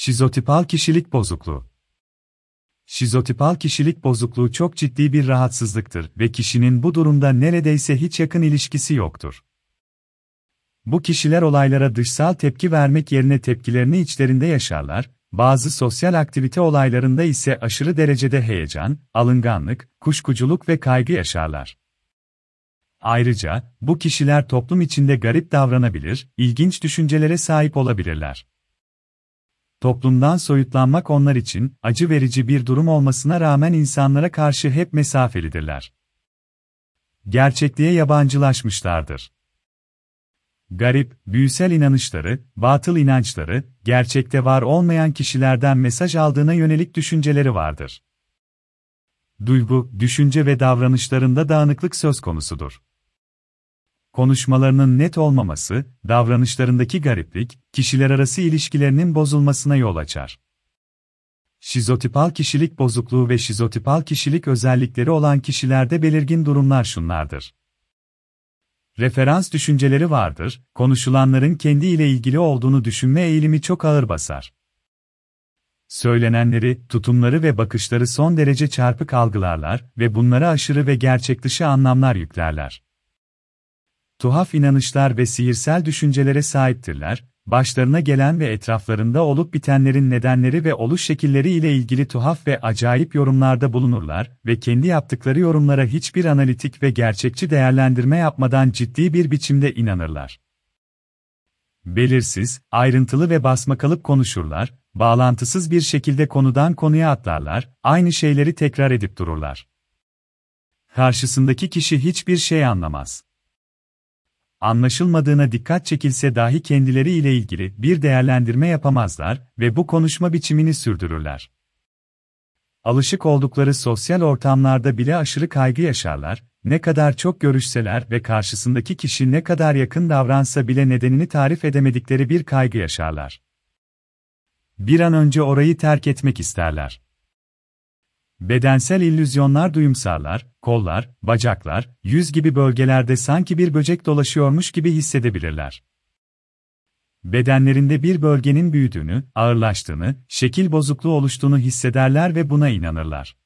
Şizotipal kişilik bozukluğu. Şizotipal kişilik bozukluğu çok ciddi bir rahatsızlıktır ve kişinin bu durumda neredeyse hiç yakın ilişkisi yoktur. Bu kişiler olaylara dışsal tepki vermek yerine tepkilerini içlerinde yaşarlar, bazı sosyal aktivite olaylarında ise aşırı derecede heyecan, alınganlık, kuşkuculuk ve kaygı yaşarlar. Ayrıca, bu kişiler toplum içinde garip davranabilir, ilginç düşüncelere sahip olabilirler. Toplumdan soyutlanmak onlar için acı verici bir durum olmasına rağmen insanlara karşı hep mesafelidirler. Gerçekliğe yabancılaşmışlardır. Garip, büyüsel inanışları, batıl inançları, gerçekte var olmayan kişilerden mesaj aldığına yönelik düşünceleri vardır. Duygu, düşünce ve davranışlarında dağınıklık söz konusudur. Konuşmalarının net olmaması, davranışlarındaki gariplik, kişiler arası ilişkilerinin bozulmasına yol açar. Şizotipal kişilik bozukluğu ve şizotipal kişilik özellikleri olan kişilerde belirgin durumlar şunlardır. Referans düşünceleri vardır, konuşulanların kendi ile ilgili olduğunu düşünme eğilimi çok ağır basar. Söylenenleri, tutumları ve bakışları son derece çarpık algılarlar ve bunlara aşırı ve gerçek dışı anlamlar yüklerler tuhaf inanışlar ve sihirsel düşüncelere sahiptirler, başlarına gelen ve etraflarında olup bitenlerin nedenleri ve oluş şekilleri ile ilgili tuhaf ve acayip yorumlarda bulunurlar ve kendi yaptıkları yorumlara hiçbir analitik ve gerçekçi değerlendirme yapmadan ciddi bir biçimde inanırlar. Belirsiz, ayrıntılı ve basmakalıp konuşurlar, bağlantısız bir şekilde konudan konuya atlarlar, aynı şeyleri tekrar edip dururlar. Karşısındaki kişi hiçbir şey anlamaz anlaşılmadığına dikkat çekilse dahi kendileri ile ilgili bir değerlendirme yapamazlar ve bu konuşma biçimini sürdürürler. Alışık oldukları sosyal ortamlarda bile aşırı kaygı yaşarlar, ne kadar çok görüşseler ve karşısındaki kişi ne kadar yakın davransa bile nedenini tarif edemedikleri bir kaygı yaşarlar. Bir an önce orayı terk etmek isterler. Bedensel illüzyonlar duyumsarlar, kollar, bacaklar, yüz gibi bölgelerde sanki bir böcek dolaşıyormuş gibi hissedebilirler. Bedenlerinde bir bölgenin büyüdüğünü, ağırlaştığını, şekil bozukluğu oluştuğunu hissederler ve buna inanırlar.